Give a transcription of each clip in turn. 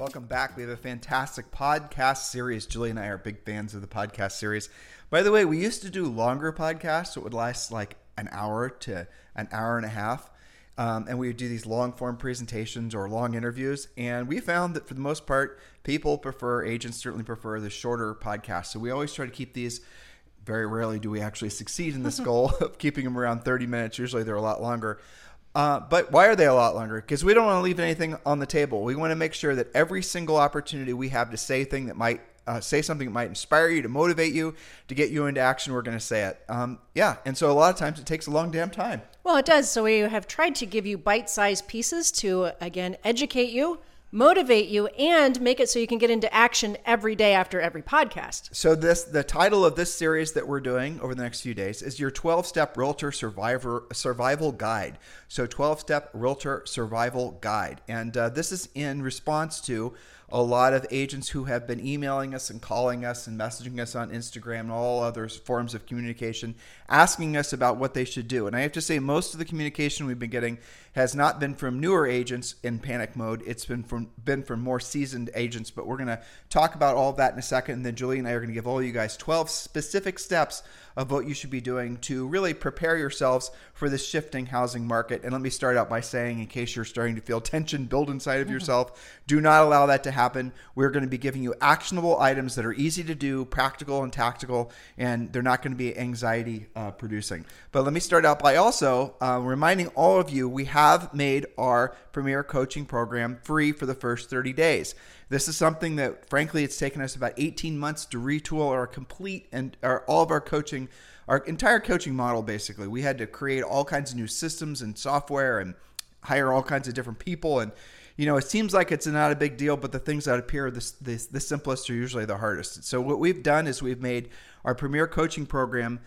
Welcome back. We have a fantastic podcast series. Julie and I are big fans of the podcast series. By the way, we used to do longer podcasts, so it would last like an hour to an hour and a half. Um, and we would do these long form presentations or long interviews. And we found that for the most part, people prefer, agents certainly prefer the shorter podcasts. So we always try to keep these. Very rarely do we actually succeed in this goal of keeping them around 30 minutes. Usually they're a lot longer. Uh, but why are they a lot longer? Because we don't want to leave anything on the table. We want to make sure that every single opportunity we have to say thing that might uh, say something that might inspire you, to motivate you, to get you into action, we're going to say it. Um, yeah, and so a lot of times it takes a long damn time. Well, it does. So we have tried to give you bite-sized pieces to again educate you motivate you and make it so you can get into action every day after every podcast. So this the title of this series that we're doing over the next few days is your 12-step realtor survivor survival guide. So 12-step realtor survival guide. And uh, this is in response to a lot of agents who have been emailing us and calling us and messaging us on Instagram and all other forms of communication asking us about what they should do. And I have to say, most of the communication we've been getting has not been from newer agents in panic mode. It's been from been from more seasoned agents. But we're going to talk about all of that in a second. And then Julie and I are going to give all you guys 12 specific steps of what you should be doing to really prepare yourselves for this shifting housing market. And let me start out by saying, in case you're starting to feel tension build inside of mm-hmm. yourself, do not allow that to happen. We're going to be giving you actionable items that are easy to do, practical and tactical, and they're not going to be anxiety uh, producing. But let me start out by also uh, reminding all of you we have made our Premier Coaching Program free for the first 30 days. This is something that, frankly, it's taken us about 18 months to retool our complete and our, all of our coaching, our entire coaching model. Basically, we had to create all kinds of new systems and software and hire all kinds of different people and you know, it seems like it's not a big deal, but the things that appear the, the, the simplest are usually the hardest. So what we've done is we've made our premier coaching program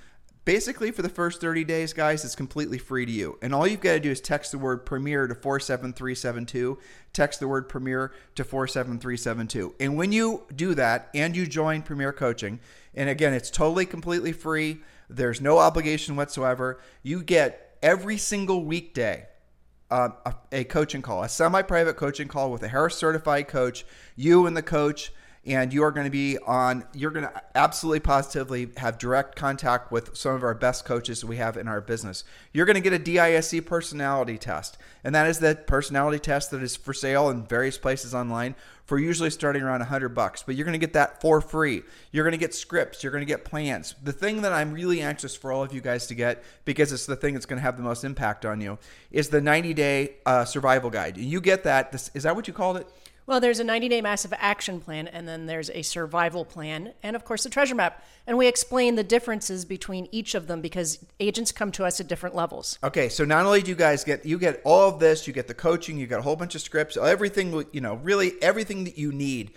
Basically, for the first 30 days, guys, it's completely free to you. And all you've got to do is text the word Premier to 47372. Text the word Premier to 47372. And when you do that and you join Premier Coaching, and again, it's totally completely free, there's no obligation whatsoever, you get every single weekday uh, a, a coaching call, a semi private coaching call with a Harris certified coach, you and the coach and you are going to be on you're going to absolutely positively have direct contact with some of our best coaches we have in our business. You're going to get a disc personality test and that is the personality test that is for sale in various places online for usually starting around 100 bucks but you're going to get that for free. You're going to get scripts you're going to get plans. The thing that i'm really anxious for all of you guys to get because it's the thing that's going to have the most impact on you is the 90 day uh, survival guide. You get that this, is that what you called it well, there's a 90 day massive action plan, and then there's a survival plan, and of course, the treasure map. And we explain the differences between each of them because agents come to us at different levels. Okay, so not only do you guys get you get all of this, you get the coaching, you get a whole bunch of scripts, everything you know, really everything that you need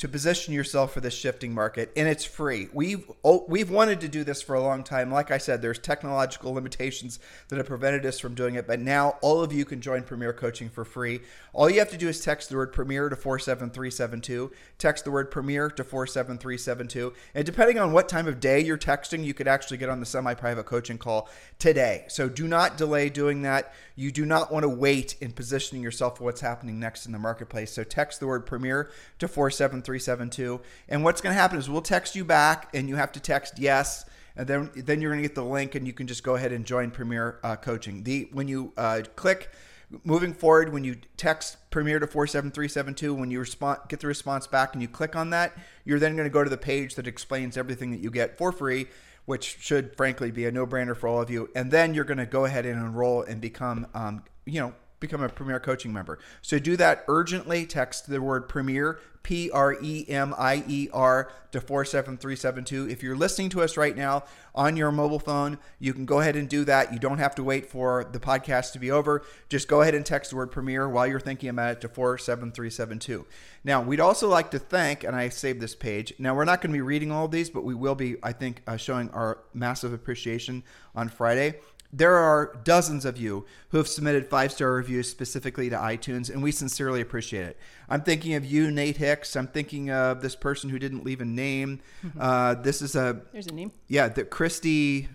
to position yourself for this shifting market and it's free. We've oh, we've wanted to do this for a long time. Like I said, there's technological limitations that have prevented us from doing it, but now all of you can join Premier Coaching for free. All you have to do is text the word Premier to 47372. Text the word Premier to 47372. And depending on what time of day you're texting, you could actually get on the semi-private coaching call today. So do not delay doing that. You do not want to wait in positioning yourself for what's happening next in the marketplace. So text the word Premier to 473 372. And what's going to happen is we'll text you back, and you have to text yes. And then, then you're going to get the link, and you can just go ahead and join Premier uh, Coaching. The when you uh, click moving forward, when you text Premier to 47372, when you respond, get the response back and you click on that, you're then going to go to the page that explains everything that you get for free, which should frankly be a no brainer for all of you. And then you're going to go ahead and enroll and become, um, you know, become a Premier Coaching member. So do that urgently. Text the word Premier, P R E M I E R, to 47372. If you're listening to us right now on your mobile phone, you can go ahead and do that. You don't have to wait for the podcast to be over. Just go ahead and text the word Premier while you're thinking about it to 47372. Now, we'd also like to thank, and I saved this page. Now, we're not going to be reading all of these, but we will be, I think, uh, showing our massive appreciation on Friday there are dozens of you who have submitted five star reviews specifically to iTunes, and we sincerely appreciate it. I'm thinking of you, Nate Hicks. I'm thinking of this person who didn't leave a name. Mm-hmm. Uh, this is a there's a name. Yeah, the Christy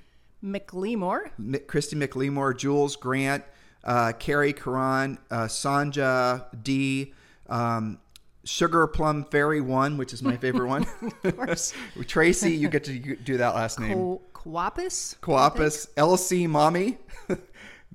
McLemore. M- Christy McLeamore, Jules Grant, uh, Carrie Karan, uh, Sanja D. Um, Sugar Plum Fairy One, which is my favorite one. of course. Tracy, you get to do that last name. Quapis. Quapis. LC Mommy.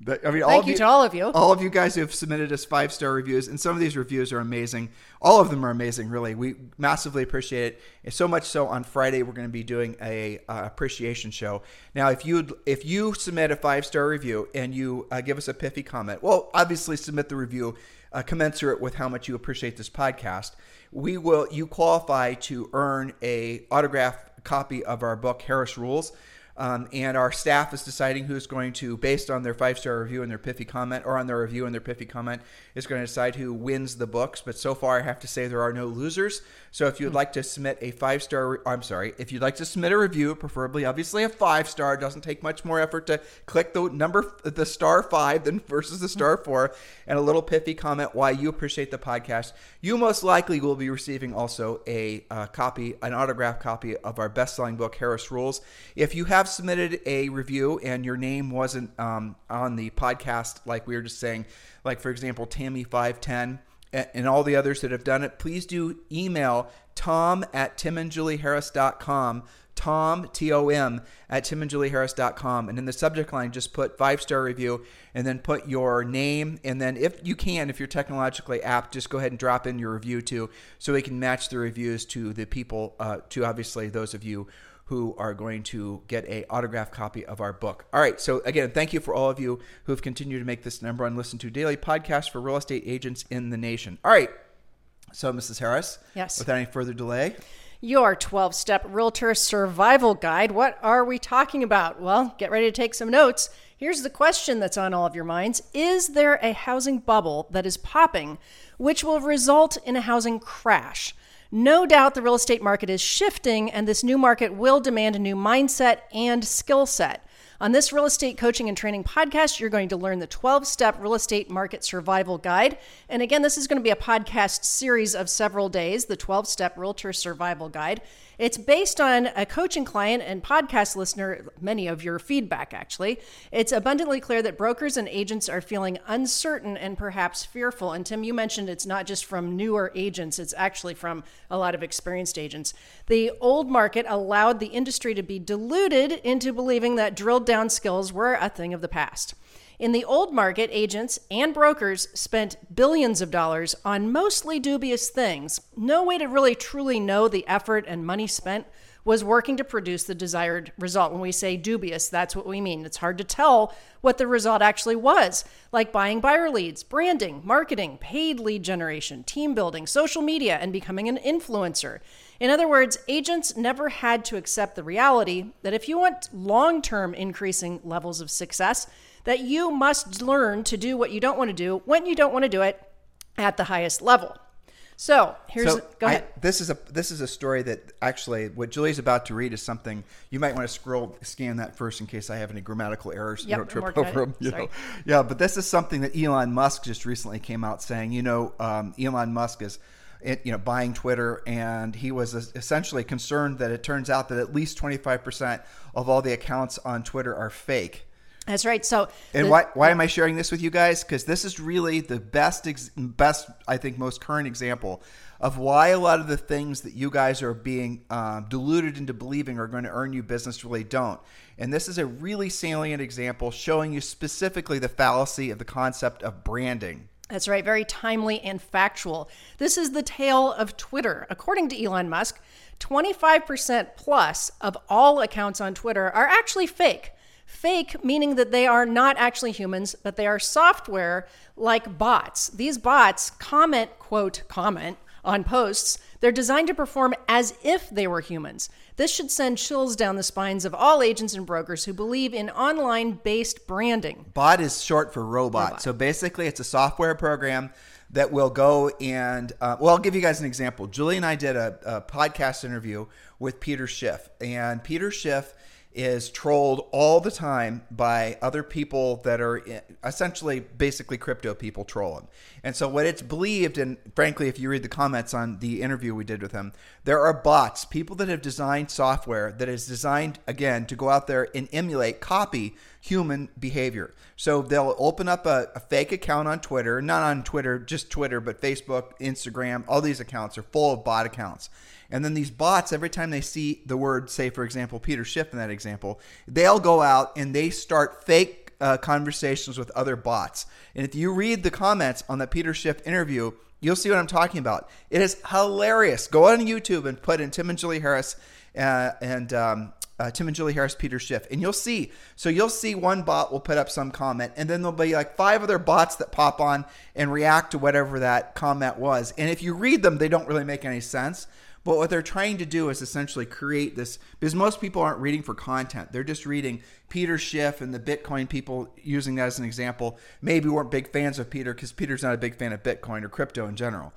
I mean, all Thank you, you to all of you. All of you guys who have submitted us five star reviews, and some of these reviews are amazing. All of them are amazing, really. We massively appreciate it. And so much so, on Friday we're going to be doing a uh, appreciation show. Now, if you if you submit a five star review and you uh, give us a pithy comment, well, obviously submit the review uh, commensurate with how much you appreciate this podcast. We will you qualify to earn a autograph copy of our book Harris Rules. Um, and our staff is deciding who's going to, based on their five star review and their pithy comment, or on their review and their pithy comment, is going to decide who wins the books. But so far, I have to say there are no losers. So if you'd hmm. like to submit a five star, I'm sorry, if you'd like to submit a review, preferably obviously a five star, doesn't take much more effort to click the number, the star five than versus the star four, and a little pithy comment why you appreciate the podcast. You most likely will be receiving also a uh, copy, an autograph copy of our best selling book, Harris Rules. If you have submitted a review and your name wasn't um, on the podcast, like we were just saying, like for example, Tammy510 and all the others that have done it, please do email tom at timandjulieharris.com. Tom, T O M, at timandjulieharris.com. And in the subject line, just put five star review and then put your name. And then, if you can, if you're technologically apt, just go ahead and drop in your review too, so we can match the reviews to the people, uh, to obviously those of you who are going to get a autographed copy of our book. All right. So again, thank you for all of you who have continued to make this number one listen to daily podcast for real estate agents in the nation. All right. So Mrs. Harris. Yes. Without any further delay. Your 12 step realtor survival guide. What are we talking about? Well, get ready to take some notes. Here's the question that's on all of your minds Is there a housing bubble that is popping, which will result in a housing crash? No doubt the real estate market is shifting, and this new market will demand a new mindset and skill set. On this real estate coaching and training podcast, you're going to learn the 12 step real estate market survival guide. And again, this is going to be a podcast series of several days, the 12 step realtor survival guide. It's based on a coaching client and podcast listener, many of your feedback actually. It's abundantly clear that brokers and agents are feeling uncertain and perhaps fearful. And Tim, you mentioned it's not just from newer agents, it's actually from a lot of experienced agents. The old market allowed the industry to be deluded into believing that drilled down skills were a thing of the past. In the old market, agents and brokers spent billions of dollars on mostly dubious things. No way to really truly know the effort and money spent was working to produce the desired result. When we say dubious, that's what we mean. It's hard to tell what the result actually was, like buying buyer leads, branding, marketing, paid lead generation, team building, social media, and becoming an influencer. In other words, agents never had to accept the reality that if you want long term increasing levels of success, that you must learn to do what you don't want to do when you don't want to do it at the highest level. So here's so go ahead. I, this is a this is a story that actually what Julie's about to read is something you might want to scroll scan that first in case I have any grammatical errors. Yep, you don't trip over them. You know? Yeah, but this is something that Elon Musk just recently came out saying. You know, um, Elon Musk is you know buying Twitter, and he was essentially concerned that it turns out that at least 25% of all the accounts on Twitter are fake. That's right. So, and the, why why am I sharing this with you guys? Because this is really the best best I think most current example of why a lot of the things that you guys are being uh, deluded into believing are going to earn you business really don't. And this is a really salient example showing you specifically the fallacy of the concept of branding. That's right, very timely and factual. This is the tale of Twitter. According to Elon Musk, 25% plus of all accounts on Twitter are actually fake. Fake, meaning that they are not actually humans, but they are software like bots. These bots comment, quote, comment on posts. They're designed to perform as if they were humans. This should send chills down the spines of all agents and brokers who believe in online based branding. Bot is short for robot. Robot. So basically, it's a software program that will go and, uh, well, I'll give you guys an example. Julie and I did a, a podcast interview with Peter Schiff, and Peter Schiff is trolled all the time by other people that are essentially basically crypto people troll him. And so what it's believed and frankly if you read the comments on the interview we did with him, there are bots, people that have designed software that is designed again to go out there and emulate, copy human behavior. So they'll open up a, a fake account on Twitter, not on Twitter, just Twitter, but Facebook, Instagram, all these accounts are full of bot accounts. And then these bots, every time they see the word, say, for example, Peter Schiff in that example, they'll go out and they start fake uh, conversations with other bots. And if you read the comments on the Peter Schiff interview, you'll see what I'm talking about. It is hilarious. Go on YouTube and put in Tim and Julie Harris uh, and um, uh, Tim and Julie Harris, Peter Schiff, and you'll see. So you'll see one bot will put up some comment, and then there'll be like five other bots that pop on and react to whatever that comment was. And if you read them, they don't really make any sense. But what they're trying to do is essentially create this because most people aren't reading for content. They're just reading Peter Schiff and the Bitcoin people using that as an example. Maybe weren't big fans of Peter because Peter's not a big fan of Bitcoin or crypto in general.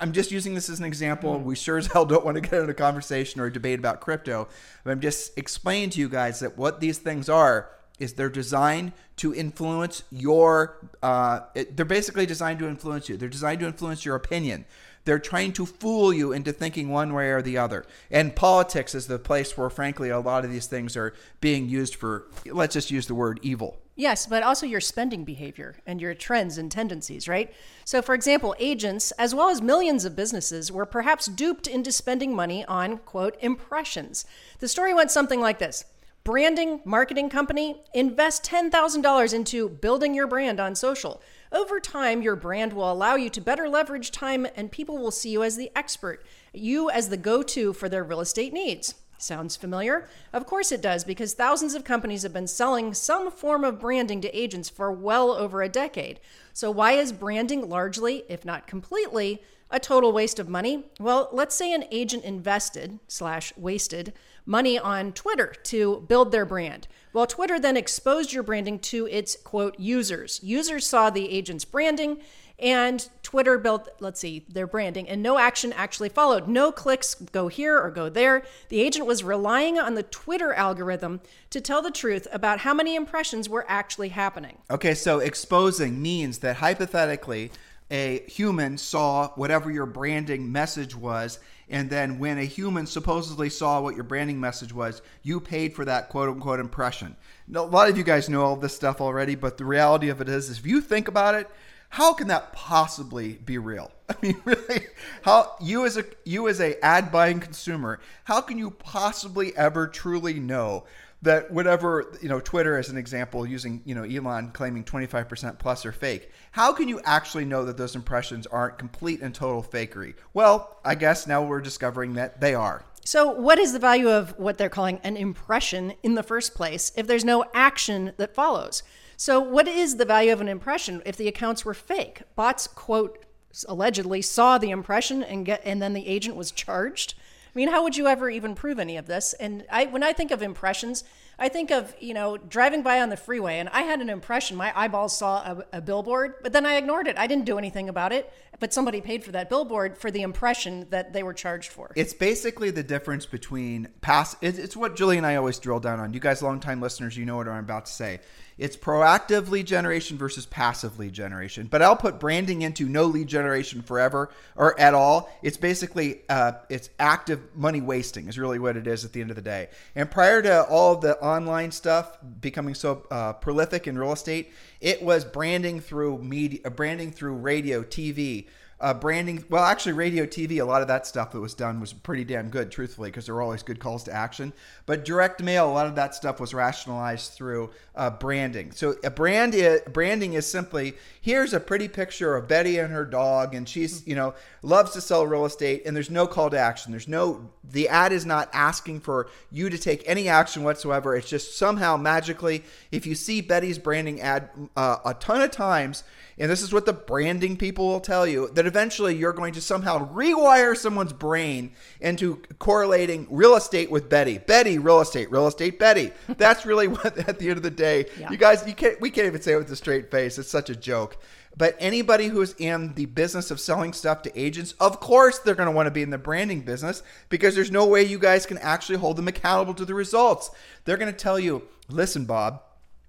I'm just using this as an example. We sure as hell don't want to get into a conversation or a debate about crypto. But I'm just explaining to you guys that what these things are is they're designed to influence your uh, it- they're basically designed to influence you they're designed to influence your opinion they're trying to fool you into thinking one way or the other and politics is the place where frankly a lot of these things are being used for let's just use the word evil Yes, but also your spending behavior and your trends and tendencies, right? So, for example, agents, as well as millions of businesses, were perhaps duped into spending money on, quote, impressions. The story went something like this Branding marketing company, invest $10,000 into building your brand on social. Over time, your brand will allow you to better leverage time and people will see you as the expert, you as the go to for their real estate needs. Sounds familiar? Of course it does, because thousands of companies have been selling some form of branding to agents for well over a decade. So, why is branding largely, if not completely, a total waste of money? Well, let's say an agent invested slash wasted money on Twitter to build their brand. Well, Twitter then exposed your branding to its quote users. Users saw the agent's branding and Twitter built, let's see, their branding, and no action actually followed. No clicks go here or go there. The agent was relying on the Twitter algorithm to tell the truth about how many impressions were actually happening. Okay, so exposing means that hypothetically, a human saw whatever your branding message was, and then when a human supposedly saw what your branding message was, you paid for that quote unquote impression. Now, a lot of you guys know all this stuff already, but the reality of it is, is if you think about it, how can that possibly be real? I mean, really, how you as a you as a ad buying consumer, how can you possibly ever truly know that whatever you know twitter as an example using you know elon claiming 25% plus are fake how can you actually know that those impressions aren't complete and total fakery well i guess now we're discovering that they are So, what is the value of what they're calling an impression in the first place if there's no action that follows? So, what is the value of an impression if the accounts were fake? Bots, quote, allegedly saw the impression and get and then the agent was charged. I mean, how would you ever even prove any of this? And I when I think of impressions, I think of, you know, driving by on the freeway and I had an impression. My eyeballs saw a, a billboard, but then I ignored it. I didn't do anything about it, but somebody paid for that billboard for the impression that they were charged for. it's basically the difference between pass it's, it's what julie and i always drill down on you guys longtime listeners you know what i'm about to say it's proactive lead generation versus passive lead generation. But i'll put branding into no lead generation forever or at all. It's basically uh, it's active money wasting is really what it is at the end of the day. And prior to all the online stuff becoming so uh, prolific in real estate it was branding through media branding through radio tv Uh, branding, well, actually, radio, TV, a lot of that stuff that was done was pretty damn good, truthfully, because there were always good calls to action. But direct mail, a lot of that stuff was rationalized through uh, branding. So a brand is, branding is simply here's a pretty picture of Betty and her dog, and she's you know loves to sell real estate, and there's no call to action. There's no the ad is not asking for you to take any action whatsoever. It's just somehow magically, if you see Betty's branding ad uh, a ton of times and this is what the branding people will tell you that eventually you're going to somehow rewire someone's brain into correlating real estate with Betty. Betty, real estate, real estate, Betty. That's really what at the end of the day, yeah. you guys, you can't we can't even say it with a straight face. It's such a joke. But anybody who is in the business of selling stuff to agents, of course they're going to want to be in the branding business because there's no way you guys can actually hold them accountable to the results. They're going to tell you, listen, Bob,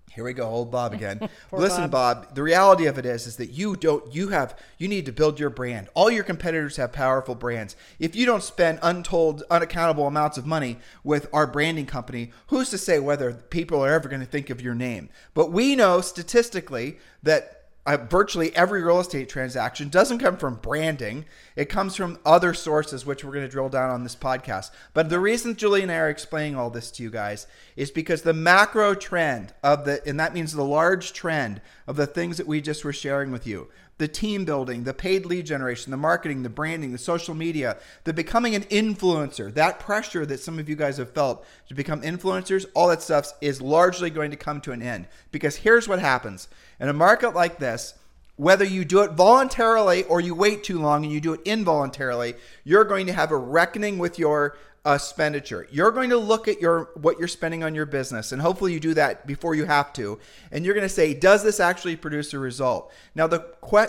here we go, old Bob again. Listen, Bob. Bob, the reality of it is is that you don't you have you need to build your brand. All your competitors have powerful brands. If you don't spend untold unaccountable amounts of money with our branding company, who's to say whether people are ever going to think of your name? But we know statistically that uh, virtually every real estate transaction doesn't come from branding. It comes from other sources, which we're going to drill down on this podcast. But the reason Julie and I are explaining all this to you guys is because the macro trend of the, and that means the large trend of the things that we just were sharing with you the team building, the paid lead generation, the marketing, the branding, the social media, the becoming an influencer, that pressure that some of you guys have felt to become influencers, all that stuff is largely going to come to an end. Because here's what happens in a market like this, whether you do it voluntarily or you wait too long and you do it involuntarily, you're going to have a reckoning with your expenditure. You're going to look at your what you're spending on your business, and hopefully you do that before you have to. And you're going to say, does this actually produce a result? Now the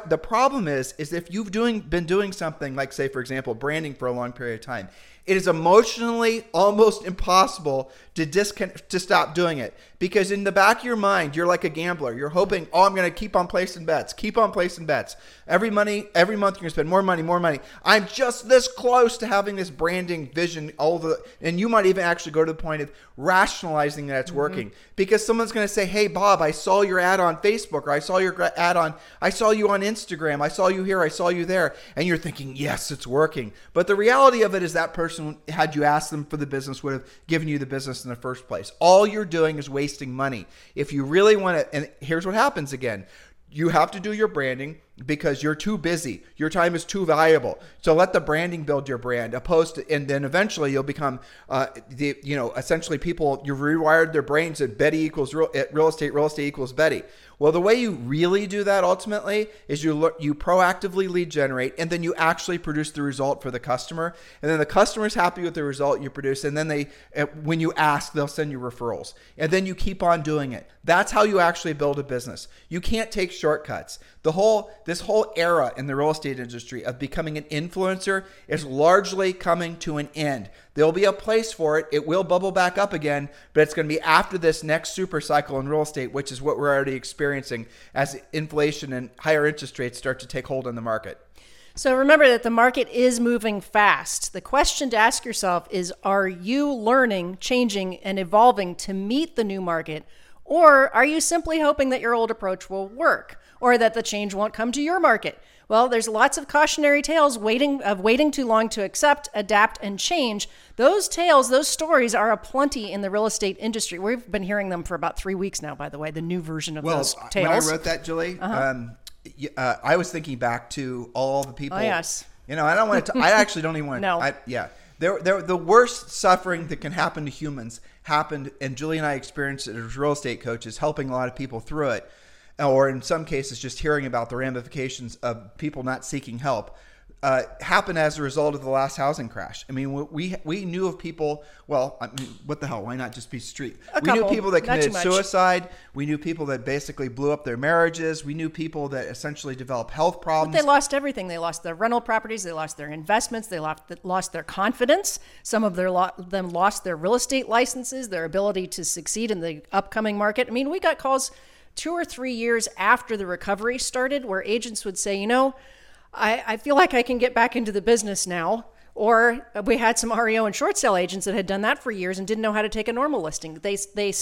the problem is, is if you've doing been doing something like, say, for example, branding for a long period of time, it is emotionally almost impossible to discon- to stop doing it. Because in the back of your mind you're like a gambler. You're hoping oh i'm going to keep on placing bets keep on placing bets. Every money every month you're going to spend more money more money. I'm just this close to having this branding vision all the and you might even actually go to the point of rationalizing that it's mm-hmm. working. Because someone's going to say hey bob i saw your ad on facebook or i saw your ad on i saw you on instagram i saw you here i saw you there and you're thinking yes it's working. But the reality of it is that person had you asked them for the business would have given you the business in the first place. All you're doing is wasting money. If you really want to, and here's what happens again you have to do your branding because you're too busy. Your time is too valuable. So let the branding build your brand. Opposed to, and then eventually you'll become, uh, the you know, essentially people you've rewired their brains that Betty equals real, real estate, real estate equals Betty. Well, the way you really do that ultimately is you you proactively lead generate, and then you actually produce the result for the customer, and then the customer is happy with the result you produce, and then they, eh, when you ask, they'll send you referrals, and then you keep on doing it. That's how you actually build a business. You can't take shortcuts. The whole this whole era in the real estate industry of becoming an influencer is largely coming to an end. There'll be a place for it. It will bubble back up again, but it's going to be after this next super cycle in real estate, which is what we're already experiencing as inflation and higher interest rates start to take hold in the market. So remember that the market is moving fast. The question to ask yourself is Are you learning, changing, and evolving to meet the new market? Or are you simply hoping that your old approach will work or that the change won't come to your market? Well, there's lots of cautionary tales waiting of waiting too long to accept, adapt, and change. Those tales, those stories are aplenty in the real estate industry. We've been hearing them for about three weeks now, by the way, the new version of well, those tales. When I wrote that, Julie, uh-huh. um, uh, I was thinking back to all the people. Oh, yes. You know, I don't want to. I actually don't even want to. no. I, yeah. There, there, the worst suffering that can happen to humans happened, and Julie and I experienced it as real estate coaches, helping a lot of people through it or in some cases just hearing about the ramifications of people not seeking help uh, happened as a result of the last housing crash. I mean, we we knew of people. Well, I mean, what the hell? Why not just be street? A we couple, knew people that committed suicide. We knew people that basically blew up their marriages. We knew people that essentially developed health problems. But they lost everything. They lost their rental properties. They lost their investments. They lost lost their confidence. Some of their lo- them lost their real estate licenses, their ability to succeed in the upcoming market. I mean, we got calls two or three years after the recovery started where agents would say, you know, I, I feel like I can get back into the business now. Or we had some REO and short sale agents that had done that for years and didn't know how to take a normal listing. They they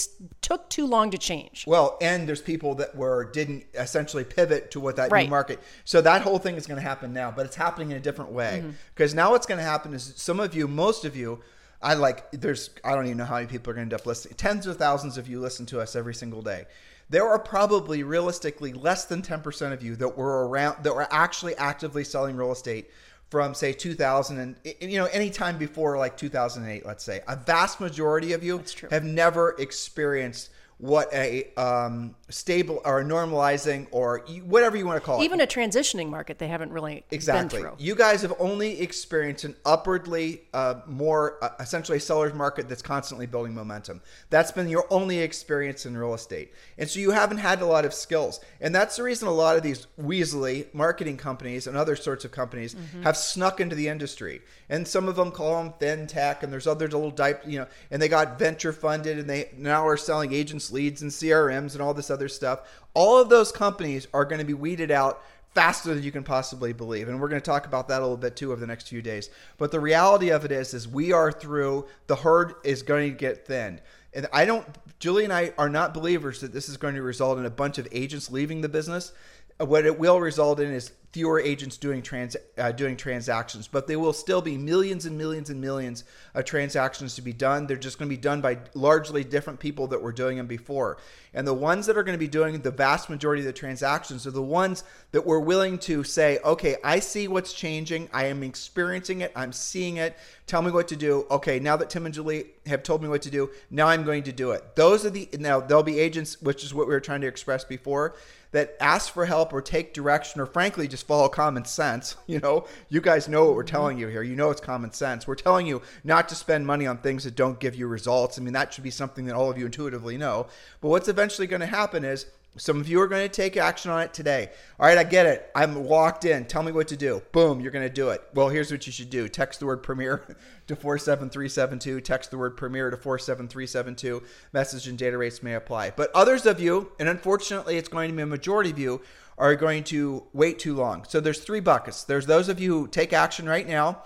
took too long to change. Well, and there's people that were didn't essentially pivot to what that Right. new market. So that whole thing is going to happen now, but it's happening in a different way. Mm-hmm. Because now what's going to happen is some of you, most of you, I like. There's I don't even know how many people are going to end up listening. Tens of thousands of you listen to us every single day. There are probably realistically less than 10% of you that were around that were actually actively selling real estate from say 2000 and you know any time before like 2008 let's say. A vast majority of you have never experienced what a um, stable or normalizing or whatever you want to call it. Even a transitioning market, they haven't really exactly. been through. you guys have only experienced an upwardly uh, more uh, essentially a seller's market that's constantly building momentum. That's been your only experience in real estate. And so you haven't had a lot of skills. And that's the reason a lot of these weaselly marketing companies and other sorts of companies Mm-hmm. have snuck into the industry. And some of them call them fintech and there's others a little type you know and they got venture funded and they now are selling agents leads and crms and all this other stuff. All of those companies are going to be weeded out faster than you can possibly believe and we're going to talk about that a little bit too over the next few days. But the reality of it is is we are through the herd is going to get thinned. And i don't julie and i are not believers that this is going to result in a bunch of agents leaving the business what it will result in is fewer agents doing trans uh, doing transactions, but there will still be millions and millions and millions of transactions to be done. They're just going to be done by largely different people that were doing them before. And the ones that are going to be doing the vast majority of the transactions are the ones that were willing to say, "Okay, I see what's changing. I am experiencing it. I'm seeing it. Tell me what to do." Okay, now that Tim and Julie have told me what to do, now I'm going to do it. Those are the now there'll be agents, which is what we were trying to express before that ask for help or take direction or frankly just follow common sense. You know, you guys know what we're mm-hmm. telling you here. You know it's common sense. We're telling you not to spend money on things that don't give you results. I mean, that should be something that all of you intuitively know. But what's eventually going to happen is some of you are going to take action on it today. All right, I get it. I'm locked in. Tell me what to do. Boom, you're going to do it. Well, here's what you should do. Text the word Premier to 47372. Text the word Premier to 47372. Message and data rates may apply. But others of you, and unfortunately it's going to be a majority of you, are going to wait too long. So there's three buckets. There's those of you who take action right now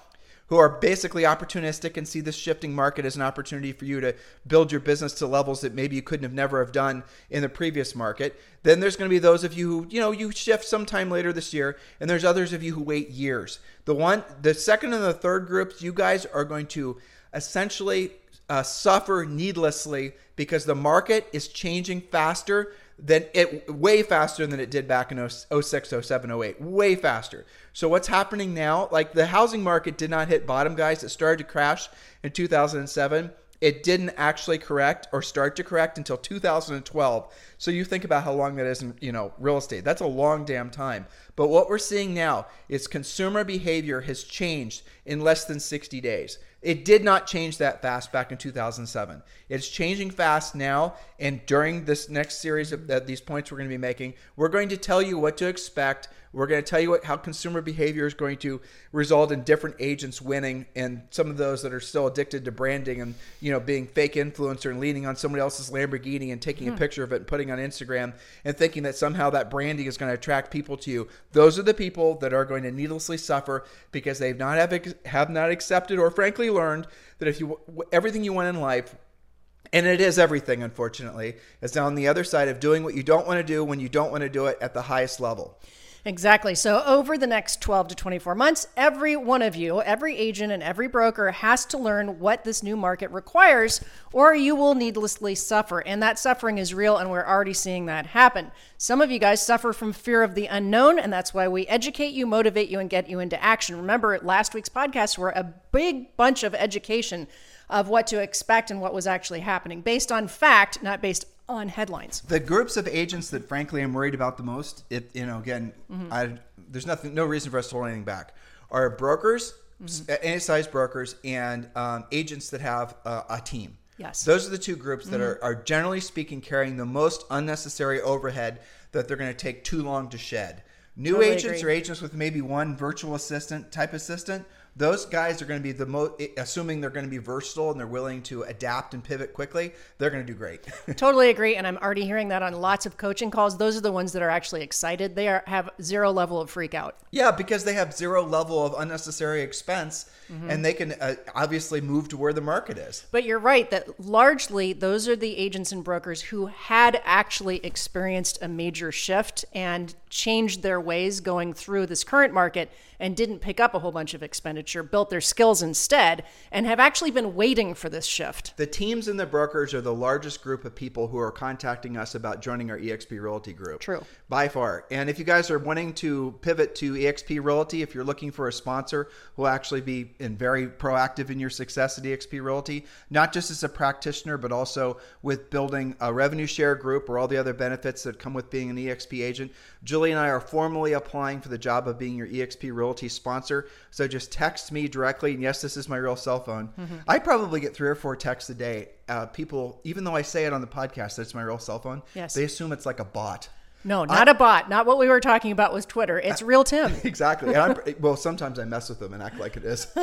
who are basically opportunistic and see this shifting market as an opportunity for you to build your business to levels that maybe you couldn't have never have done in the previous market. Then there's going to be those of you who, you know, you shift sometime later this year, and there's others of you who wait years. The one, the second and the third groups, you guys are going to essentially uh, suffer needlessly because the market is changing faster than it way faster than it did back in 06 07 08 way faster. So what's happening now like the housing market did not hit bottom guys. It started to crash in 2007 it didn't actually correct or start to correct until 2012 so you think about how long that is in you know real estate that's a long damn time but what we're seeing now is consumer behavior has changed in less than 60 days it did not change that fast back in 2007. It's changing fast now. And during this next series of these points we're going to be making, we're going to tell you what to expect. We're going to tell you what, how consumer behavior is going to result in different agents winning, and some of those that are still addicted to branding and you know being fake influencer and leaning on somebody else's Lamborghini and taking a hmm. picture of it and putting on Instagram and thinking that somehow that branding is going to attract people to you. Those are the people that are going to needlessly suffer because they've not have, have not accepted or frankly learned that if you everything you want in life and it is everything unfortunately is on the other side of doing what you don't want to do when you don't want to do it at the highest level Exactly. So, over the next 12 to 24 months, every one of you, every agent, and every broker has to learn what this new market requires, or you will needlessly suffer. And that suffering is real, and we're already seeing that happen. Some of you guys suffer from fear of the unknown, and that's why we educate you, motivate you, and get you into action. Remember, last week's podcasts were a big bunch of education of what to expect and what was actually happening based on fact, not based on headlines. the groups of agents that frankly I'm worried about the most, if you know, again, Mm-hmm. I there's nothing, no reason for us to hold anything back, are brokers, Mm-hmm. any size brokers, and um, agents that have uh, a team. Yes. Mm-hmm. those are the two groups that are, are generally speaking carrying the most unnecessary overhead that they're going to take too long to shed. New Totally agents agree. or agents with maybe one virtual assistant type assistant, those guys are going to be the most, assuming they're going to be versatile and they're willing to adapt and pivot quickly, they're going to do great. totally agree. And I'm already hearing that on lots of coaching calls. Those are the ones that are actually excited. They are, have zero level of freak out. Yeah, because they have zero level of unnecessary expense mm-hmm. and they can uh, obviously move to where the market is. But you're right that largely those are the agents and brokers who had actually experienced a major shift and changed their ways going through this current market and didn't pick up a whole bunch of expenditure, built their skills instead, and have actually been waiting for this shift. The teams and the brokers are the largest group of people who are contacting us about joining our eXp Realty group. True. By far. And if you guys are wanting to pivot to eXp Realty, if you're looking for a sponsor who will actually be and very proactive in your success at eXp Realty, not just as a practitioner, but also with building a revenue share group or all the other benefits that come with being an eXp agent, Julie and I are formally applying for the job of being your eXp Realty sponsor. So just text me directly. And yes, this is my real cell phone. Mm-hmm. I probably get three or four texts a day. Uh, people, even though I say it on the podcast that it's my real cell phone, yes. they assume it's like a bot. No, not I, a bot. Not what we were talking about was Twitter. It's real Tim. exactly. well, sometimes I mess with them and act like it is.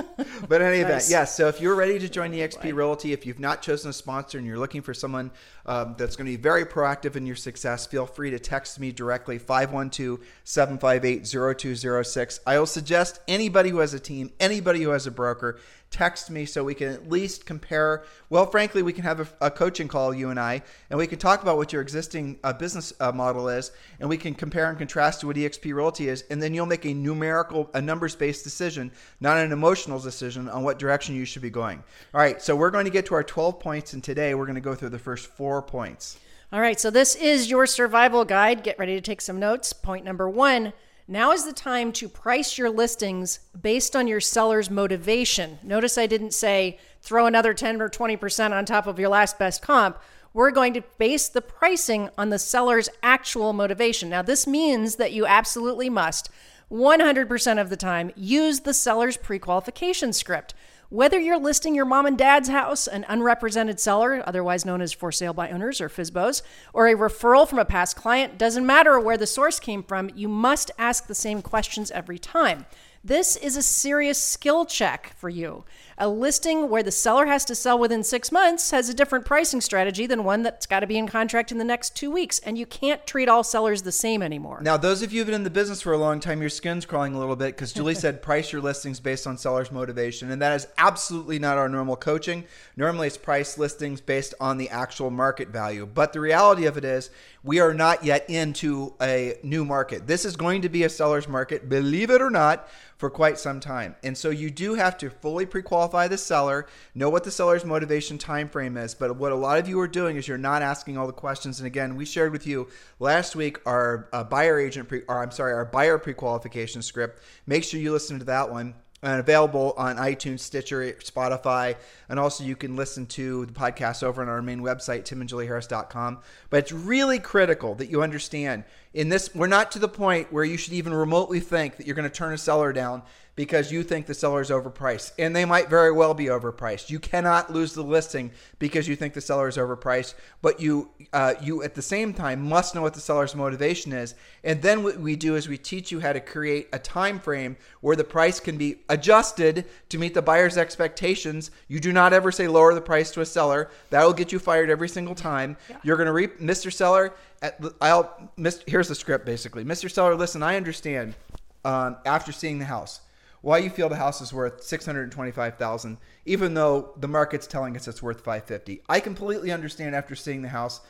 But in any nice. event, yes. Yeah, so if you're ready to join eXp Realty, if you've not chosen a sponsor and you're looking for someone um, that's going to be very proactive in your success, feel free to text me directly 512 758 0206. I will suggest anybody who has a team, anybody who has a broker, text me so we can at least compare. Well, frankly, we can have a, a coaching call, you and I, and we can talk about what your existing uh, business uh, model is, and we can compare and contrast to what EXP Realty is, and then you'll make a numerical, a numbers based decision, not an emotional decision on what direction you should be going. All right, so we're going to get to our 12 points, and today we're going to go through the first four points. All right, so this is your survival guide. Get ready to take some notes. Point number one now is the time to price your listings based on your seller's motivation. Notice I didn't say throw another 10 or 20% on top of your last best comp. We're going to base the pricing on the seller's actual motivation. Now, this means that you absolutely must 100% of the time use the seller's pre qualification script. Whether you're listing your mom and dad's house, an unrepresented seller, otherwise known as for sale by owners or FSBOs, or a referral from a past client, doesn't matter where the source came from, you must ask the same questions every time. This is a serious skill check for you. A listing where the seller has to sell within six months has a different pricing strategy than one that's got to be in contract in the next two weeks, and you can't treat all sellers the same anymore. Now, those of you who've been in the business for a long time, your skin's crawling a little bit because Julie said price your listings based on seller's motivation, and that is absolutely not our normal coaching. Normally, it's price listings based on the actual market value. But the reality of it is, we are not yet into a new market. This is going to be a seller's market, believe it or not for quite some time. And so you do have to fully pre-qualify the seller, know what the seller's motivation time frame is. But what a lot of you are doing is you're not asking all the questions. And again, we shared with you last week our uh, buyer agent pre, or I'm sorry, our buyer pre-qualification script. Make sure you listen to that one and available on iTunes, Stitcher, Spotify, and also you can listen to the podcast over on our main website, timandjulieharris.com. But it's really critical that you understand in this, we're not to the point where you should even remotely think that you're going to turn a seller down because you think the seller is overpriced. And they might very well be overpriced. You cannot lose the listing because you think the seller is overpriced, but you uh, you at the same time must know what the seller's motivation is. And then what we do is we teach you how to create a time frame where the price can be adjusted to meet the buyer's expectations. You do not ever say lower the price to a seller. That will get you fired every single time. Yeah. You're going to reap Mr. Seller. At, I'll Mr. Here's the script basically. Mr. Seller, listen, I understand um, after seeing the house why you feel the house is worth 625,000 even though the market's telling us it's worth 550. I completely understand after seeing the house.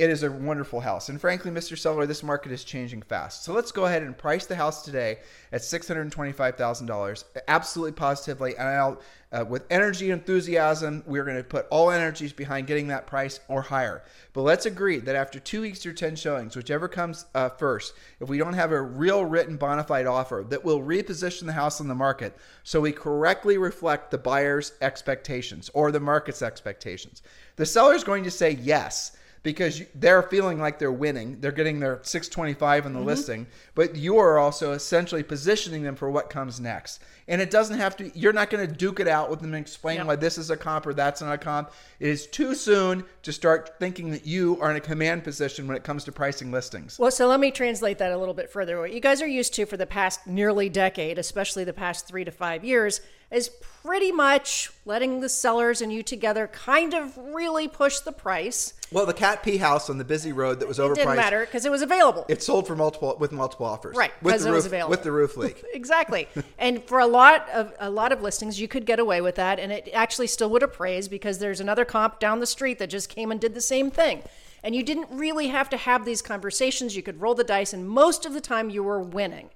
It is a wonderful house. And frankly, Mr. Seller, this market is changing fast. So let's go ahead and price the house today at $625,000 absolutely positively and I'll uh, with energy and enthusiasm, we're going to put all energies behind getting that price or higher. But let's agree that after two weeks or 10 showings, whichever comes uh, first, if we don't have a real written bona fide offer that will reposition the house on the market so we correctly reflect the buyer's expectations or the market's expectations, the seller is going to say yes because they're feeling like they're winning. They're getting their 625 in the mm-hmm. listing, but you are also essentially positioning them for what comes next. And it doesn't have to, you're not going to duke it out with them and explain yep. why this is a comp or that's not a comp. It is too soon to start thinking that you are in a command position when it comes to pricing listings. Well, so let me translate that a little bit further. What you guys are used to for the past nearly decade, especially the past three to five years, is pretty much letting the sellers and you together kind of really push the price. Well, the cat pee house on the busy road that was overpriced. It didn't matter because it was available. It sold for multiple with multiple offers. Right, with 'cause the it roof, was available. with the roof leak. exactly. and for a lot of a lot of listings, you could get away with that, and it actually still would appraise because there's another comp down the street that just came and did the same thing. And you didn't really have to have these conversations. You could roll the dice, and most of the time you were winning.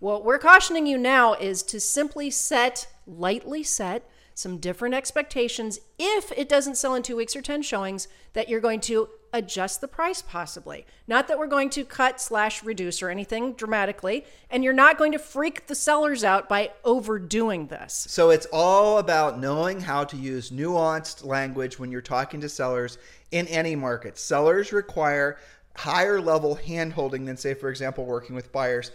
What we're cautioning you now is to simply set, lightly set, some different expectations. If it doesn't sell in two weeks or 10 showings, that you're going to adjust the price possibly. Not that we're going to cut slash reduce or anything dramatically. And you're not going to freak the sellers out by overdoing this. So it's all about knowing how to use nuanced language when you're talking to sellers in any market. Sellers require higher level hand holding than, say, for example, working with buyers.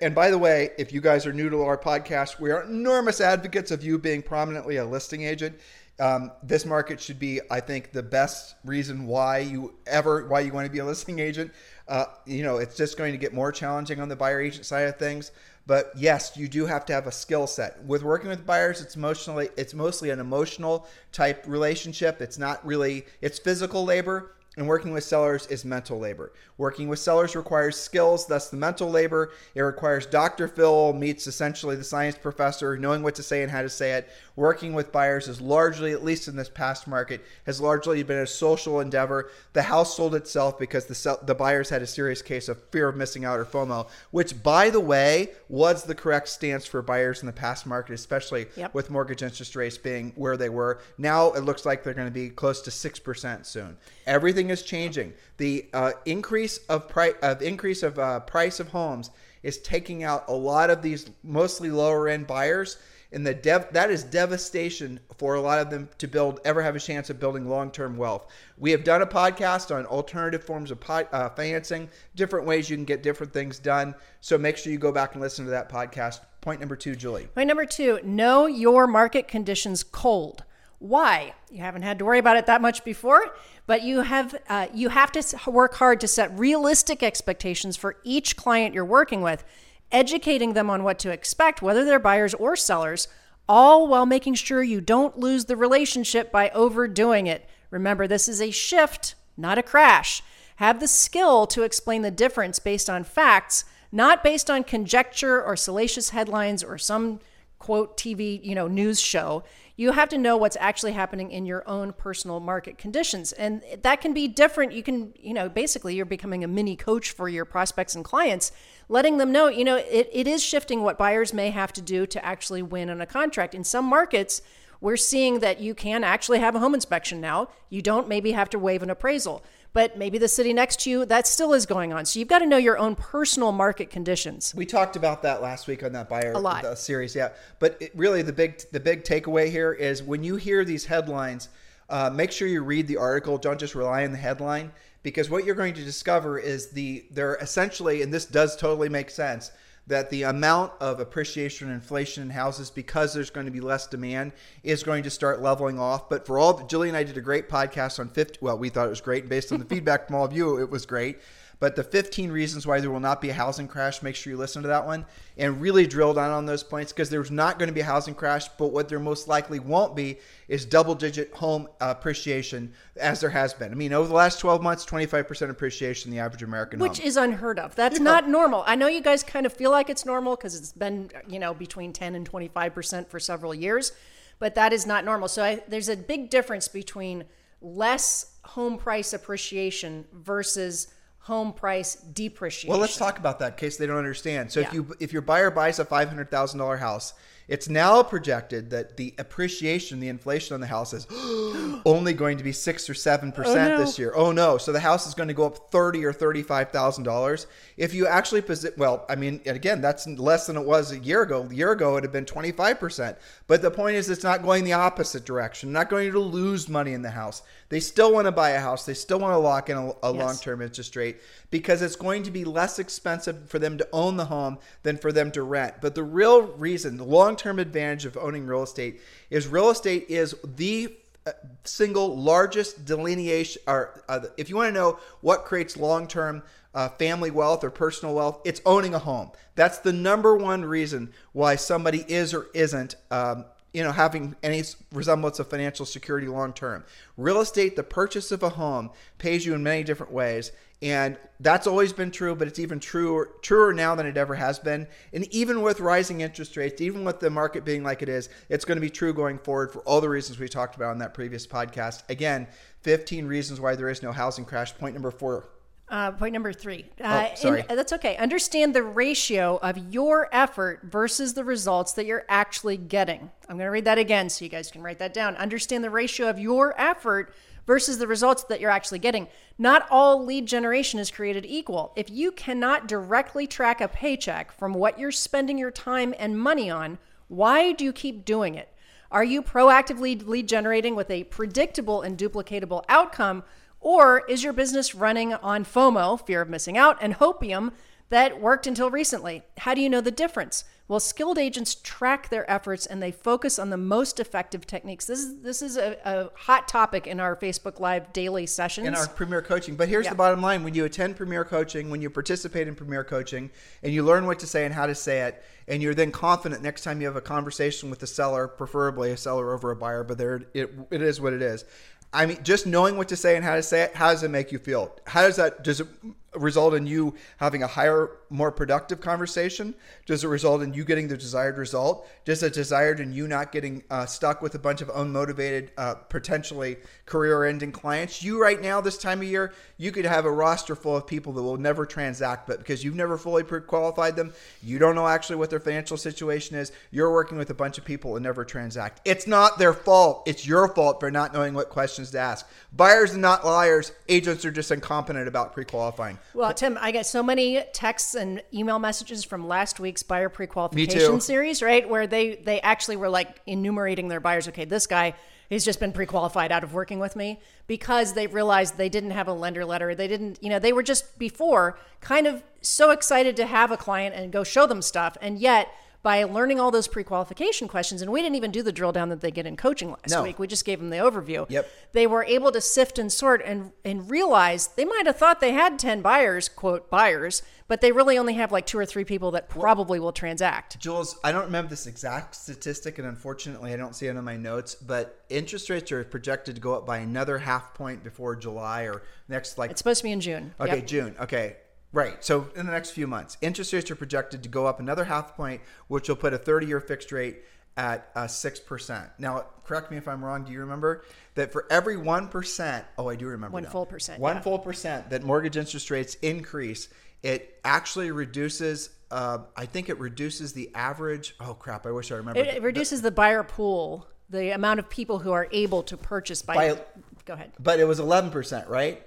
And by the way, if you guys are new to our podcast, we are enormous advocates of you being prominently a listing agent. Um, this market should be, I think, the best reason why you ever why you want to be a listing agent. Uh, you know, it's just going to get more challenging on the buyer agent side of things. But yes, you do have to have a skill set. With working with buyers, it's emotionally it's mostly an emotional type relationship. It's not really it's physical labor and working with sellers is mental labor. Working with sellers requires skills, thus the mental labor. It requires Dr. Phil meets essentially the science professor, knowing what to say and how to say it. Working with buyers is largely, at least in this past market, has largely been a social endeavor. The house sold itself because the sell- the buyers had a serious case of fear of missing out or FOMO, which, by the way, was the correct stance for buyers in the past market, especially Yep. with mortgage interest rates being where they were. Now it looks like they're going to be close to six percent soon. Everything is changing. The uh, increase of price of increase of uh, price of homes is taking out a lot of these mostly lower end buyers. And the dev that is devastation for a lot of them to build ever have a chance of building long term wealth. We have done a podcast on alternative forms of uh, financing, different ways you can get different things done. So make sure you go back and listen to that podcast. Point number two, Julie. Point number two know your market conditions cold. Why? You haven't had to worry about it that much before, but you have uh, you have to work hard to set realistic expectations for each client you're working with, educating them on what to expect, whether they're buyers or sellers, all while making sure you don't lose the relationship by overdoing it. Remember, this is a shift, not a crash. Have the skill to explain the difference based on facts, not based on conjecture or salacious headlines or some quote TV, you know, news show. You have to know what's actually happening in your own personal market conditions. And that can be different. You can, you know, basically you're becoming a mini coach for your prospects and clients, letting them know, you know, it, it is shifting what buyers may have to do to actually win on a contract. In some markets, we're seeing that you can actually have a home inspection now. You don't maybe have to waive an appraisal, but maybe the city next to you, that still is going on. So you've got to know your own personal market conditions. We talked about that last week on that buyer A lot. the series, yeah. But it, really, the big the big takeaway here is when you hear these headlines, uh, make sure you read the article. Don't just rely on the headline because what you're going to discover is the they're essentially, and this does totally make sense, that the amount of appreciation and inflation in houses because there's going to be less demand is going to start leveling off. But for all, Julie and I did a great podcast on 50. Well, we thought it was great. Based on the feedback from all of you, it was great. But the 15 reasons why there will not be a housing crash, make sure you listen to that one and really drill down on those points because there's not going to be a housing crash. But what there most likely won't be is double digit home appreciation as there has been. I mean, over the last 12 months, 25% appreciation in the average American home. Which home. is unheard of. That's not normal. I know you guys kind of feel like it's normal because it's been, you know, between 10 and 25% for several years, but that is not normal. So I, there's a big difference between less home price appreciation versus home price depreciation. Well, let's talk about that in case they don't understand. So if you if your buyer buys a five hundred thousand dollar house, it's now projected that the appreciation, the inflation on the house is only going to be six or seven oh, percent no. this year. Oh no! So the house is going to go up thirty or thirty five thousand dollars. If you actually posi- well, I mean, and again, that's less than it was a year ago. A year ago, it had been twenty five percent. But the point is, it's not going the opposite direction. Not going to lose money in the house. They still want to buy a house. They still want to lock in a, a Yes. long term interest rate because it's going to be less expensive for them to own the home than for them to rent. But the real reason, the long term advantage of owning real estate is real estate is the uh, single largest delineation or uh, if you want to know what creates long term uh, family wealth or personal wealth, it's owning a home. That's the number one reason why somebody is or isn't um, you know having any resemblance of financial security long term. Real estate, the purchase of a home, pays you in many different ways, and that's always been true, but it's even truer truer now than it ever has been. And even with rising interest rates, even with the market being like it is, it's going to be true going forward for all the reasons we talked about in that previous podcast. Again, 15 reasons why there is no housing crash. Point number four. Uh, point number three. Uh, Oh, sorry. and that's okay. Understand the ratio of your effort versus the results that you're actually getting. I'm going to read that again so you guys can write that down. Understand the ratio of your effort versus the results that you're actually getting. Not all lead generation is created equal. If you cannot directly track a paycheck from what you're spending your time and money on, why do you keep doing it? Are you proactively lead generating with a predictable and duplicatable outcome? Or is your business running on FOMO, fear of missing out, and hopium that worked until recently? How do you know the difference? Well, skilled agents track their efforts and they focus on the most effective techniques. This is this is a, a hot topic in our Facebook Live daily sessions. in our premier coaching. But here's Yeah. the bottom line: when you attend premier coaching, when you participate in premier coaching, and you learn what to say and how to say it, and you're then confident next time you have a conversation with the seller, preferably a seller over a buyer, but there it, it is what it is. I mean, just knowing what to say and how to say it, how does it make you feel? How does that does it result in you having a higher, more productive conversation? Does it result in you getting the desired result? Does it result in you not getting uh, stuck with a bunch of unmotivated, uh, potentially career-ending clients? You right now, this time of year, you could have a roster full of people that will never transact, but because you've never fully pre-qualified them, you don't know actually what their financial situation is. You're working with a bunch of people that never transact. It's not their fault. It's your fault for not knowing what questions to ask. Buyers are not liars. Agents are just incompetent about pre-qualifying. Well, Tim, I get so many texts and email messages from last week's buyer pre-qualification series, right? Where they they actually were like enumerating their buyers. Okay, this guy he's just been pre-qualified out of working with me because they realized they didn't have a lender letter. They didn't, you know, they were just before kind of so excited to have a client and go show them stuff, and yet by learning all those pre-qualification questions, and we didn't even do the drill down that they get in coaching last No. week. We just gave them the overview Yep. they were able to sift and sort and and realize they might have thought they had 10 buyers quote buyers but they really only have like two or three people that probably will transact Jules, I don't remember this exact statistic, and unfortunately, I don't see it in my notes. But interest rates are projected to go up by another half point before July or next, like it's supposed to be in june Okay, Yep. June. Okay. Right. So in the next few months, interest rates are projected to go up another half point, which will put a 30 year fixed rate at uh, 6%. Now, correct me if I'm wrong. Do you remember that for every 1%, oh, I do remember. One now. full percent, One yeah. full percent that mortgage interest rates increase, it actually reduces, uh, I think it reduces the average. Oh, crap. I wish I remembered. it, it reduces the buyer pool the amount of people who are able to purchase by, By- go ahead but it was 11%, right?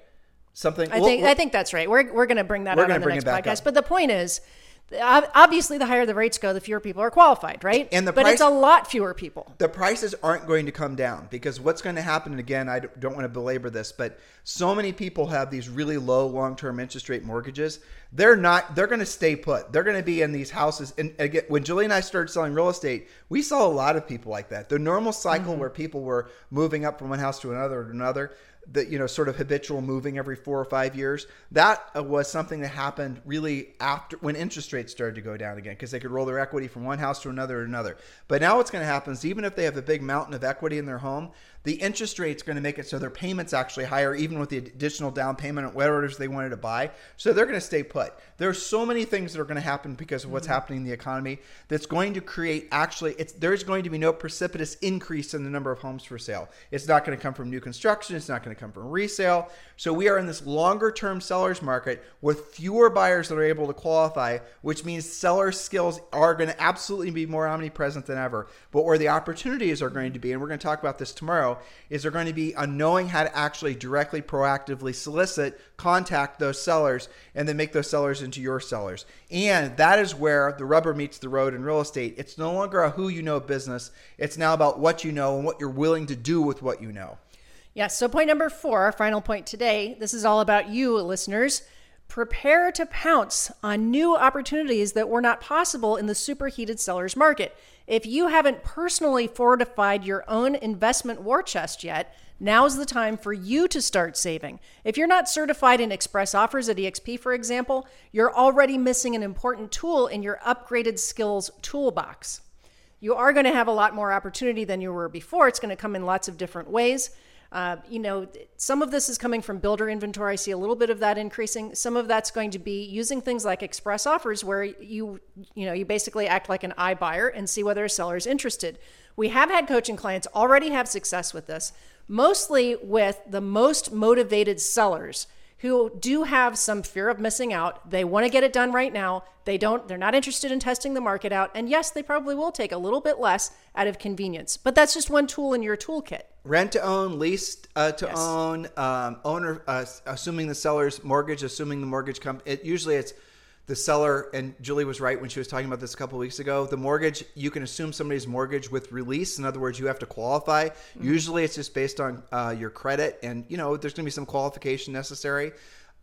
Something. I think we'll- I think that's right. We're, we're going to bring that gonna on the bring next it back podcast. up. But the point is, obviously, the higher the rates go, the fewer people are qualified, right? And the but it's a lot fewer people. the prices aren't going to come down because what's going to happen and again i don't want to belabor this but so many people have these really low long-term interest rate mortgages they're not they're going to stay put they're going to be in these houses and again when julie and i started selling real estate we saw a lot of people like that the normal cycle mm-hmm. where people were moving up from one house to another to another the you know sort of habitual moving every four or five years that uh, was something that happened really after when interest rates started to go down again because they could roll their equity from one house to another to another. But now what's going to happen is even if they have a big mountain of equity in their home the interest rate's going to make it so their payments actually higher even with the additional down payment on whatever it is they wanted to buy. So they're going to stay put. There's so many things that are going to happen because of what's happening in the economy that's going to create actually it's there's going to be no precipitous increase in the number of homes for sale. It's not going to come from new construction it's not going to come from resale. So we are in this longer term sellers market with fewer buyers that are able to qualify which means seller skills are going to absolutely be more omnipresent than ever. But where the opportunities are going to be and we're going to talk about this tomorrow is they're going to be on knowing how to actually directly proactively solicit contact those sellers and then make those sellers into your sellers. And that is where the rubber meets the road in real estate. It's no longer a who you know business. It's now about what you know and what you're willing to do with what you know Yes. So, point number four, our final point today. This is all about you, listeners. Prepare to pounce on new opportunities that were not possible in the superheated seller's market. If you haven't personally fortified your own investment war chest yet, now's the time for you to start saving. If you're not certified in express offers at EXP, for example, you're already missing an important tool in your upgraded skills toolbox. You are going to have a lot more opportunity than you were before. It's going to come in lots of different ways. Uh, you know, some of this is coming from builder inventory. I see a little bit of that increasing. Some of that's going to be using things like express offers, where you, you know, you basically act like an iBuyer and see whether a seller is interested. We have had coaching clients already have success with this, mostly with the most motivated sellers who do have some fear of missing out. They want to get it done right now. They don't they're not interested in testing the market out. And yes, they probably will take a little bit less out of convenience. But that's just one tool in your toolkit. Rent to own, lease uh, to yes. own, um, owner uh, assuming the seller's mortgage, assuming the mortgage company. It usually it's the seller and Julie was right when she was talking about this a couple weeks ago. The mortgage, you can assume somebody's mortgage with release. In other words, you have to qualify. Mm-hmm. Usually, it's just based on uh, your credit, and you know there's going to be some qualification necessary.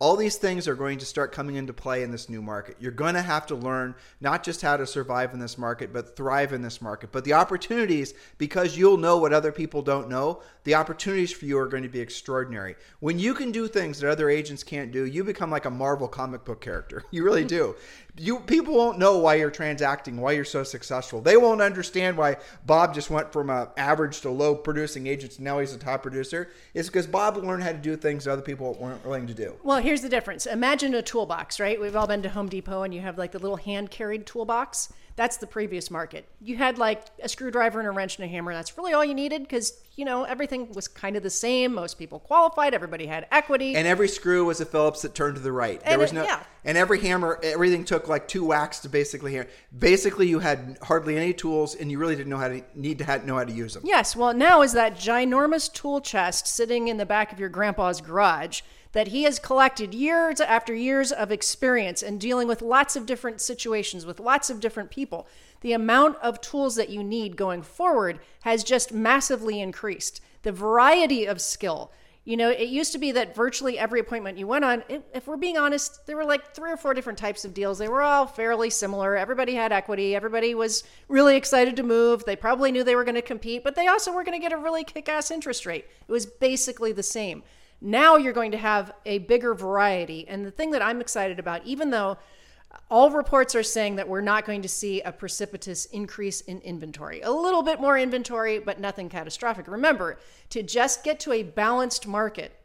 All these things are going to start coming into play in this new market. You're going to have to learn not just how to survive in this market, but thrive in this market. But the opportunities, because you'll know what other people don't know, the opportunities for you are going to be extraordinary. When you can do things that other agents can't do, you become like a Marvel comic book character. You really do you people won't know why you're transacting, why you're so successful. They won't understand why Bob just went from a average to low producing agent to now he's a top producer. It's because Bob learned how to do things that other people weren't willing to do. Well, here's the difference. Imagine a toolbox, right? We've all been to Home Depot and you have like the little hand carried toolbox. That's the previous market. You had like a screwdriver and a wrench and a hammer. That's really all you needed because, you know, everything was kind of the same. Most people qualified. Everybody had equity. And every screw was a Phillips that turned to the right. There and was it, no, yeah. and every hammer, everything took like two whacks to basically hammer. Basically, you had hardly any tools and you really didn't know how to need to know how to use them. Yes. Well, now is that ginormous tool chest sitting in the back of your grandpa's garage that he has collected years after years of experience and dealing with lots of different situations with lots of different people. The amount of tools that you need going forward has just massively increased. The variety of skill. You know, it used to be that virtually every appointment you went on, if we're being honest, there were like three or four different types of deals. They were all fairly similar. Everybody had equity. Everybody was really excited to move. They probably knew they were going to compete, but they also were going to get a really kick ass interest rate. It was basically the same. Now you're going to have a bigger variety. And the thing that I'm excited about, even though all reports are saying that we're not going to see a precipitous increase in inventory. A little bit more inventory, but nothing catastrophic. Remember, to just get to a balanced market,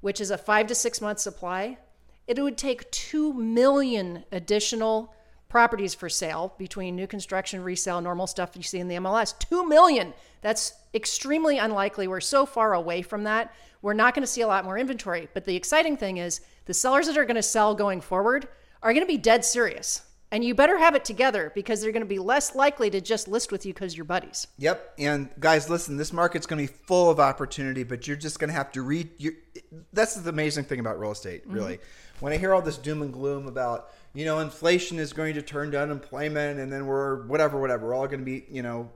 which is a five to six month supply, it would take 2 million additional properties for sale between new construction, resale, normal stuff you see in the MLS. 2 million. That's extremely unlikely. We're so far away from that we're not going to see a lot more inventory. But the exciting thing is the sellers that are going to sell going forward are going to be dead serious. And you better have it together because they're going to be less likely to just list with you because you're buddies. Yep. And guys, listen, this market's going to be full of opportunity, but you're just going to have to read. That's the amazing thing about real estate, mm-hmm. really. Mm-hmm. When I hear all this doom and gloom about, you know, inflation is going to turn to unemployment and then we're whatever, whatever, we're all going to be, you know,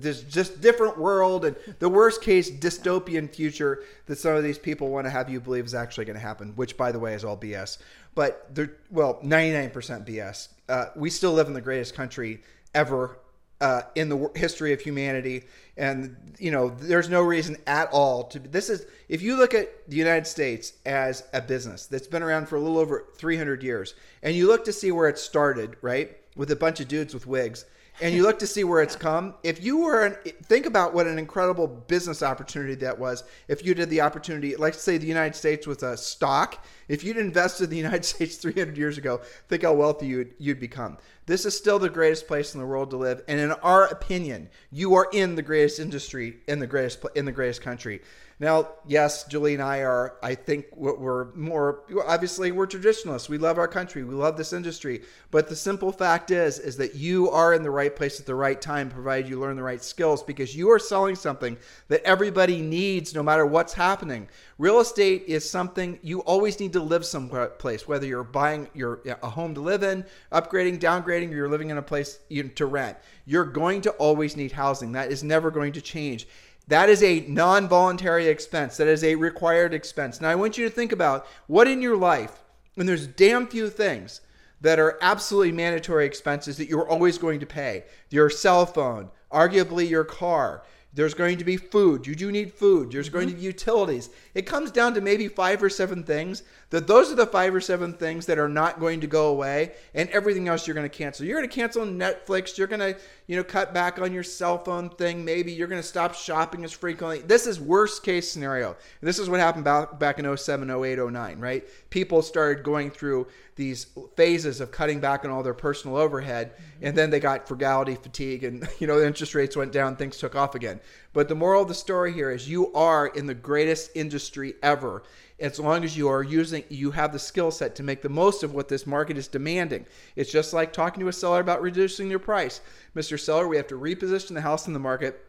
there's just different world and the worst case dystopian future that some of these people want to have you believe is actually going to happen which by the way is all bs but they're well 99% bs uh, we still live in the greatest country ever uh, in the history of humanity. And you know there's no reason at all to this is if you look at the united states as a business that's been around for a little over 300 years and you look to see where it started right with a bunch of dudes with wigs and you look to see where it's come. If you were, an, think about what an incredible business opportunity that was. If you did the opportunity, like say the United States with a stock, if you'd invested in the United States 300 years ago, think how wealthy you'd, you'd become. This is still the greatest place in the world to live, and in our opinion, you are in the greatest industry in the greatest in the greatest country. Now, yes, Julie and I are, I think, what we're more, obviously, we're traditionalists. We love our country. We love this industry. But the simple fact is, is that you are in the right place at the right time, provided you learn the right skills, because you are selling something that everybody needs no matter what's happening. Real estate is something you always need to live someplace, whether you're buying your a home to live in, upgrading, downgrading, or you're living in a place to rent. You're going to always need housing. That is never going to change. That is a non voluntary expense. That is a required expense. Now, I want you to think about what in your life, and there's damn few things that are absolutely mandatory expenses that you're always going to pay your cell phone, arguably your car, there's going to be food. You do need food. There's going mm-hmm. to be utilities. It comes down to maybe five or seven things. That those are the five or seven things that are not going to go away, and everything else you're going to cancel. You're going to cancel Netflix. You're going to you know, cut back on your cell phone thing. Maybe you're going to stop shopping as frequently. This is worst case scenario. This is what happened back, back in 07, 08, 09, right? People started going through these phases of cutting back on all their personal overhead mm-hmm. and then they got frugality fatigue and you know the interest rates went down things took off again but the moral of the story here is you are in the greatest industry ever as long as you are using you have the skill set to make the most of what this market is demanding. It's just like talking to a seller about reducing your price. Mr seller we have to reposition the house in the market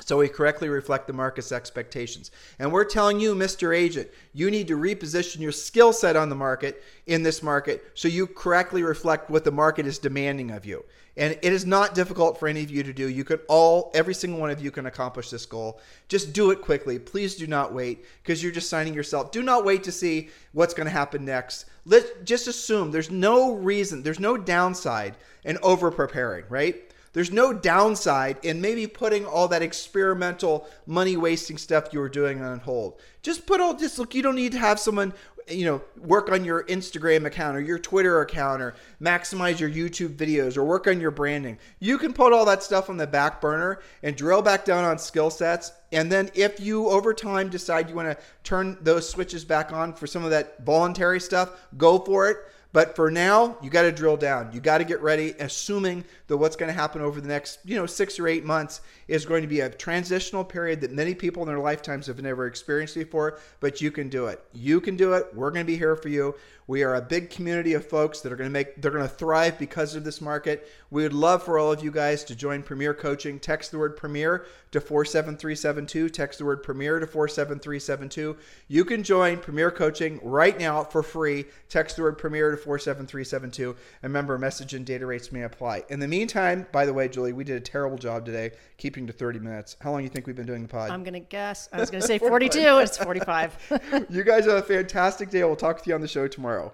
so we correctly reflect the market's expectations. And we're telling you, Mr. Agent, you need to reposition your skill set on the market in this market so you correctly reflect what the market is demanding of you. And it is not difficult for any of you to do. You can all, every single one of you can accomplish this goal. Just do it quickly. Please do not wait because you're just signing yourself. Do not wait to see what's going to happen next. Let just assume there's no reason, there's no downside in over preparing, right? There's no downside in maybe putting all that experimental money wasting stuff you were doing on hold. Just put all this look, you don't need to have someone you know work on your Instagram account or your Twitter account or maximize your YouTube videos or work on your branding. You can put all that stuff on the back burner and drill back down on skill sets and then if you over time decide you want to turn those switches back on for some of that voluntary stuff, go for it. But for now, you got to drill down. You got to get ready, assuming that what's going to happen over the next, you know, six or eight months is going to be a transitional period that many people in their lifetimes have never experienced before. But you can do it. You can do it. We're going to be here for you. We are a big community of folks that are going to make, they're going to thrive because of this market. We would love for all of you guys to join Premier Coaching. Text the word Premier to 47372. Text the word Premier to 47372. You can join Premier Coaching right now for free. Text the word Premier to 47372. And remember, message and data rates may apply. In the meantime, by the way, Julie, we did a terrible job today keeping to 30 minutes. How long do you think we've been doing the pod? I'm going to guess. I was going to say 42. it's 45. you guys have a fantastic day. We'll talk with you on the show tomorrow.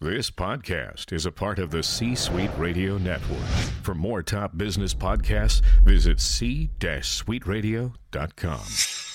This podcast is a part of the C Suite Radio Network. For more top business podcasts, visit c-suiteradio.com.